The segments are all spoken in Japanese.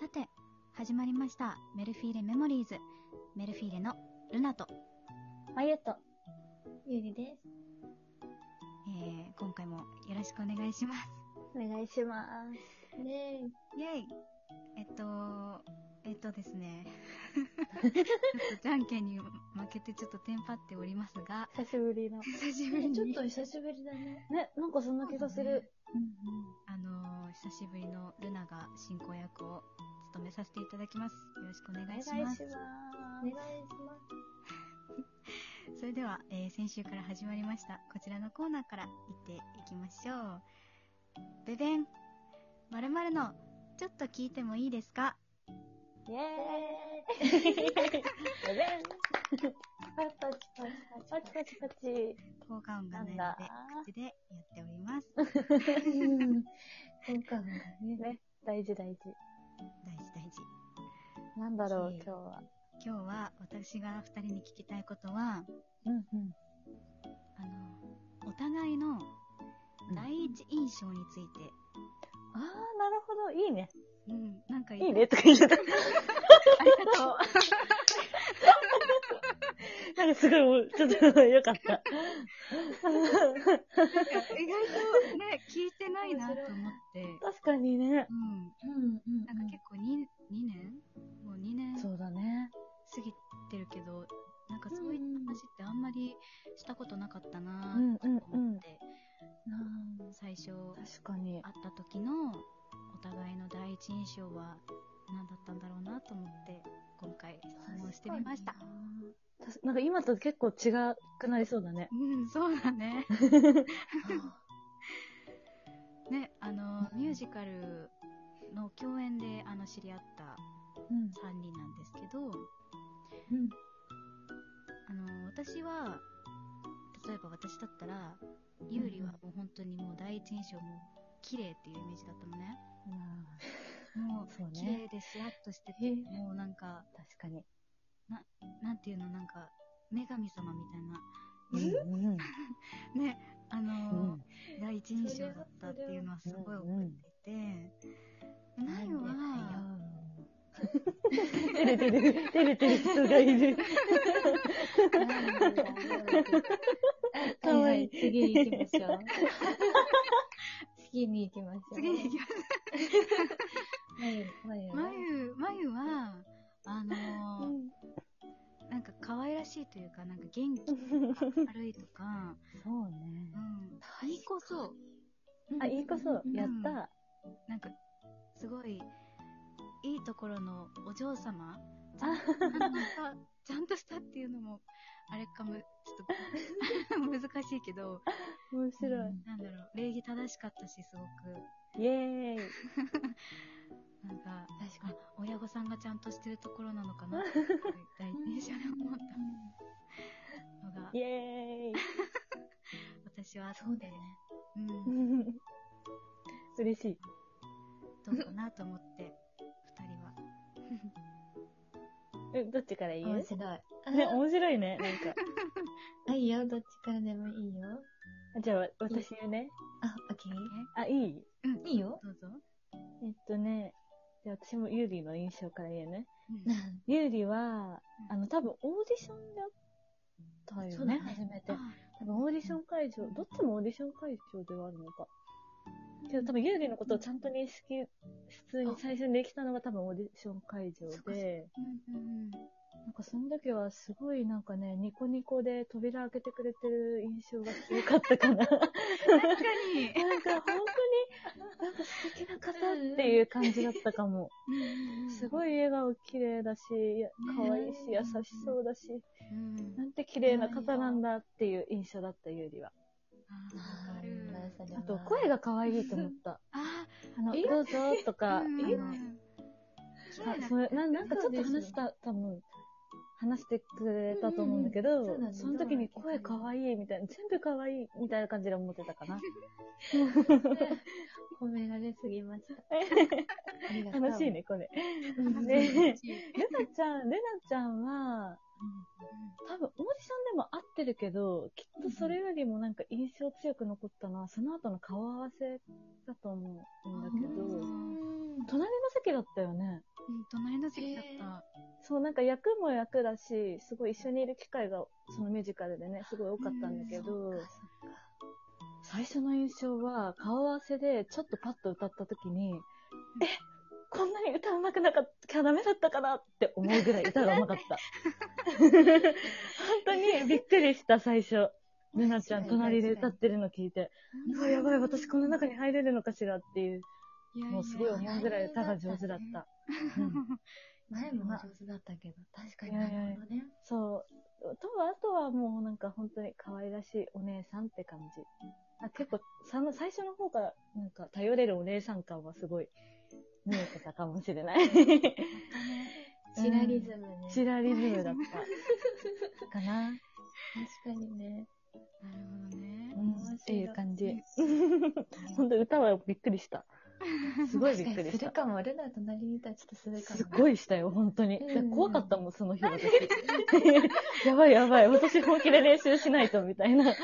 さて、始まりました。メルフィーレメモリーズ。メルフィーレのルナと、まゆと、ゆりです。えー、今回もよろしくお願いします。お願いします。ねイェイえっと、えっとですね。ちょっとじゃんけんに負けてちょっとテンパっておりますが、久しぶりの。久しぶりに。ちょっと久しぶりだね。ね、なんかそんな気がする。あのー、久しぶりのルナが進行役を務めさせていただきます。よろしくお願いします。お願いします。それでは、えー先週から始まりました、こちらのコーナーから行っていきましょう。ベベン〇〇の、ちょっと聞いてもいいですか？イェーイベベンパチパチパチパチパチ。効果音がないので口でやっております。効果音がね。大事大事。大事大事。なんだろう、今日は。今日は私が二人に聞きたいことは、うんうん。あの、お互いの第一印象について、あー、なるほど。いいね。うん、なんかいいねとか言っちゃった。ありがとう。なんかすごいちょっとよかった。意外とね、聞いてないなと思って。確かにね。うん。うんうんなんか結構 2, 2年？もう2年そうだね。過ぎてるけど、なんかそういった話ってあんまりしたことなかったなうんとうんうん思って、最初確かに。会った時のお互いの第一印象は何だったんだろうなと思って、今回質問してみました。なんか今と結構違くなりそうだね。うん、そうだね。ね、あの、うんミュージカルの共演であの知り合ったうん。3人なんですけど、うん。あの、私は、例えば私だったら、優里はもう本当にもう第一印象も綺麗っていうイメージだったのね。もうそうね綺麗でスラッとしてて、もうなんか、確かに。なんていうの、なんか、女神様みたいな、うんうん。ね、あの、うん第一印象だったっていうのはすごい覚えていて、なゆは、照れてる、照れてる人がいる。かわいい。次に行きましょう。次に行きましょう。次に行きます。まゆ、まゆ。まゆ、まゆは、あのーうんしいというか、なんか元気、明るいとか、そうねう。ん、いいこそ、あ、いいこそ、やった。なんか、すごい、いいところのお嬢様ちゃあんとした、ちゃんとしたっていうのも、あれかも、ちょっと 難しいけど、面白い。なんだろう、礼儀正しかったし、すごく。イェーイ。なんか、確か親御さんがちゃんとしてるところなのかなって、第一印象で思ったのがイ、ェーイ。私はそうだよね。うん、嬉しい。どうかなと思って、二人は。え、どっちから言う？面白い。ね、面白いね、なんか。あ、いいよ。どっちからでもいいよ。あじゃあ、私言うね。あ、オッケー。あ、いい？うん、いいよ。どうぞ。えっとね、じゃあ私もユーリの印象から言うね。うん。ユーリは、あの、多分オーディションであったよね、ね初めて。あ多分オーディション会場、どっちもオーディション会場ではあるのか。けど多分ユーリのことをちゃんと認識、普通に最初にできたのが多分オーディション会場で、うんうんなんかその時はすごいなんかね、ニコニコで扉開けてくれてる印象が強かったかな。確かに。なんか本当に、なんか素敵な方っていう感じだったかも。すごい。い笑顔綺麗だし、可愛いし、優しそうだし、うん。なんて綺麗な方なんだっていう印象だった、ゆうりは。あと、声が可愛いと思った。ああの、えどうぞとか、んのあそれななんかちょっと話した、多分、話してくれたと思うんだけど、うんうんそねその時に声かわいいみたいな、全部かわいいみたいな感じで思ってたかな。褒められすぎました。楽しい。ね、これ。うんねうんルナちゃん、ルナちゃんは、多分オーディションでも合ってるけど、きっとそれよりもなんか印象強く残ったのは、その後の顔合わせだと思うんだけうど、ん隣の席だったよね。うん隣の席だった？そう、なんか役も役だし、すごい一緒にいる機会が、そのミュージカルでね、すごい多かったんだけど、最初の印象は、顔合わせでちょっとパッと歌った時に、え、こんなに歌うまくなかった、ダメだったかなって思うぐらい歌がうまかった。本当にびっくりした、最初。ルナちゃん隣で歌ってるの聞いて、うわ、やばい、私この中に入れるのかしらっていう、もうすごい思うぐらい歌が上手だった。うん前も上手だったけど、確かになるほどね。そう。と、あとはもうなんか本当に可愛らしいお姉さんって感じ。あ結構さの、最初の方からなんか頼れるお姉さん感はすごい見えてたかもしれない。チラリズムね。チラリズムだった。かな。確かにね。なるほどねう。ん、っていう感じ。本当歌はびっくりした。すごいびっくりした。するかも。ルナ隣にいたらちょっとするかも。すごいしたよ、本当に。うんで怖かったもん、その日私。やばいやばい、私本気で練習しないと、みたいな。勝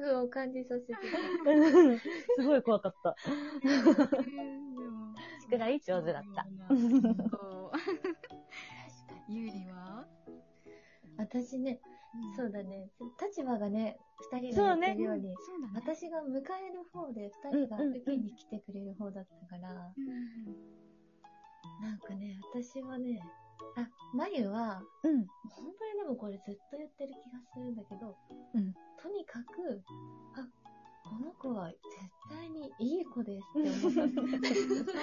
負を感じさせてた。う んすごい怖かった。うんぐらい上手だった。そう。ゆうりは？私ね、そうだね。立場がね、二人が言ってるように、そうだね。私が迎える方で、二人が受けに来てくれる方だったから、うんなんかね、私はね、あ、まゆは、うん。本当にでもこれずっと言ってる気がするんだけど、うんとにかく、あ、この子は絶対にいい子ですって思っ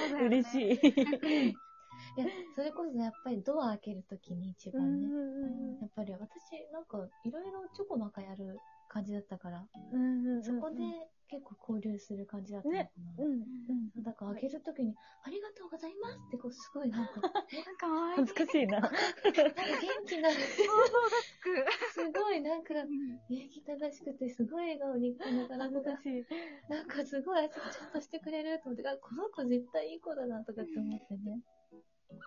た。嬉しい。いや、それこそやっぱりドア開けるときに一番ね、やっぱり私、なんか、いろいろチョコなんかやる感じだったから、そこで結構交流する感じだったのかな。だから開けるときに、ありがとうございますってこう、すごいなんか、えかわいい。恥ずかしいな。なんか元気な、想像がつく。すごいなんか、礼儀正しくて、すごい笑顔に、なんか、なんか、しい。なんかすごい、ちゃんとしてくれると思って、あ、この子絶対いい子だなとかって思ってね。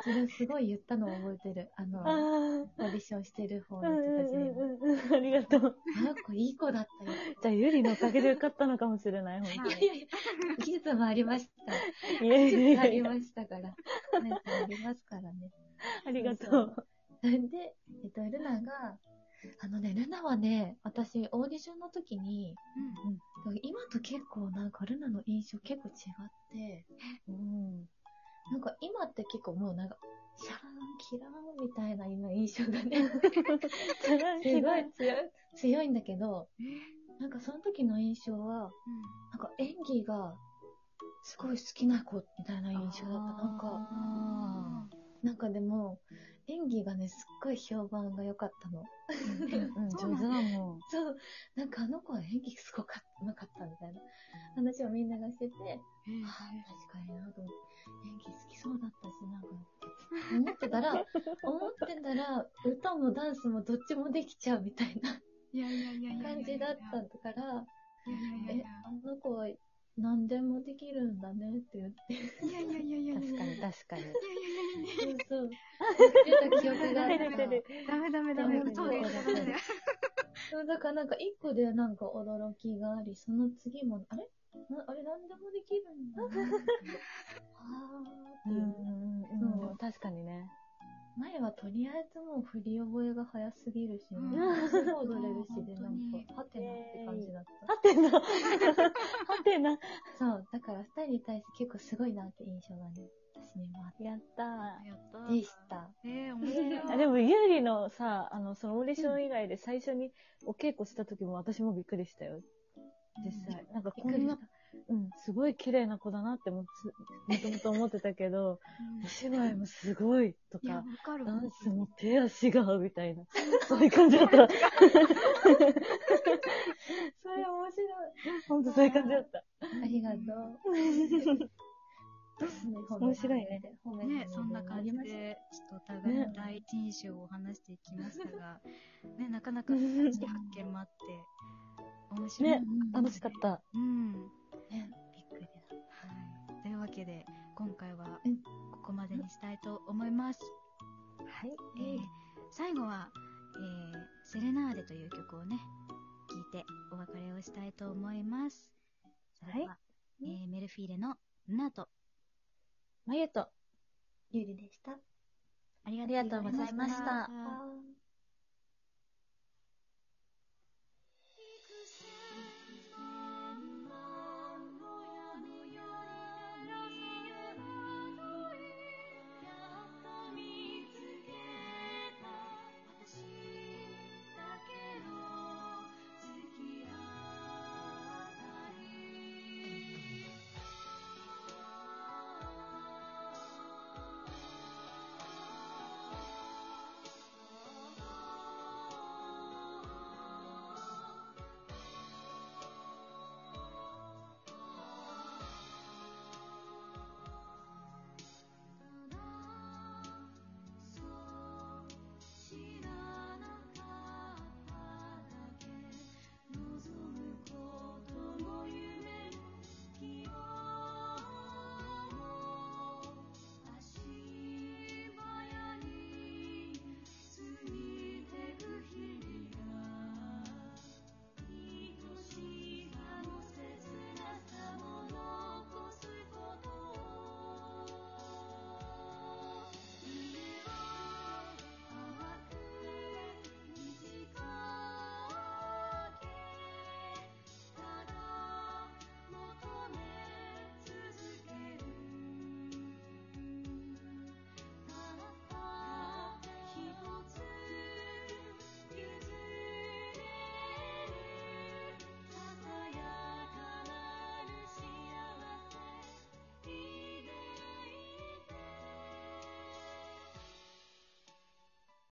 それすごい言ったのを覚えてる。あの、ああ。オーディションしてる方のうん人たちにも。うんうんうん。ありがとう。あの子いい子だったよ。じゃあ、ゆりのおかげで受かったのかもしれない、い本やいやいや、技術もありました。いやい技術あやいやいや。りましたから。なんかありますからね。ありがとう。なんで、えっと、ルナが、あのね、ルナはね、私、オーディションの時に、今と結構なんかルナの印象結構違って、うん。なんか今って結構もうなんか、シャラン、キラーンみたいな今印象がね、すごい強い、強いんだけど、なんかその時の印象は、なんか演技が、すごい好きな子みたいな印象だった。なんか、あなんかでも、演技がね、すっごい評判が良かったの。ーうん、上手だもん。そう、なんかあの子は演技すごかった、うまかったみたいな。話をみんながしてて、ああ、確かになと思って、演技好きそうだったし、なんか、思ってたら、思ってたら、歌もダンスもどっちもできちゃうみたいな感じだったから、えや、あの子は何でもできるんだねって言って、いやいやいやいやいや確かに、確かに。そうそう、言ってた記憶があるから。ダメダメダメそうですそうだからなんか一個でなんか驚きがあり、その次も、あれ？なあれ何でもできるんだなって。あーってうんいう。うんうんそう確かにね。前はとりあえずもう振り覚えが早すぎるし、うんすぐ踊れるしで、なんか、はてなって感じだった。はてな。はてな。そう、だから二人に対して結構すごいなって印象がね、私にもあっやったやったた。でした。えー、面白いでも、ゆうりのさ、あの、そのオーディション以外で最初にお稽古した時も私もびっくりしたよ。実際。なんかこんなびっくりし、うん、すごい綺麗な子だなってもつもともと思ってたけど、お芝居もすごいとか、かる。ダンスも手足が合うみたいな、そういう感じだった。それ面白い。ほんとそういう感じだった。ありがとう。面白いね。ね、そんな感じで、ちょっとお互いの第一印象を話していきましたが、ね、なかなか新しい発見もあって、面白い。ね楽しかった。うん。ね、びっくりだ。はい。というわけで、今回はうんここまでにしたいと思います。はい。えー最後は、えーセレナーデという曲をね、聴いてお別れをしたいと思います。それでは、えーメルフィーレのルナと、まゆと、ゆりでした。ありありがとうございましたた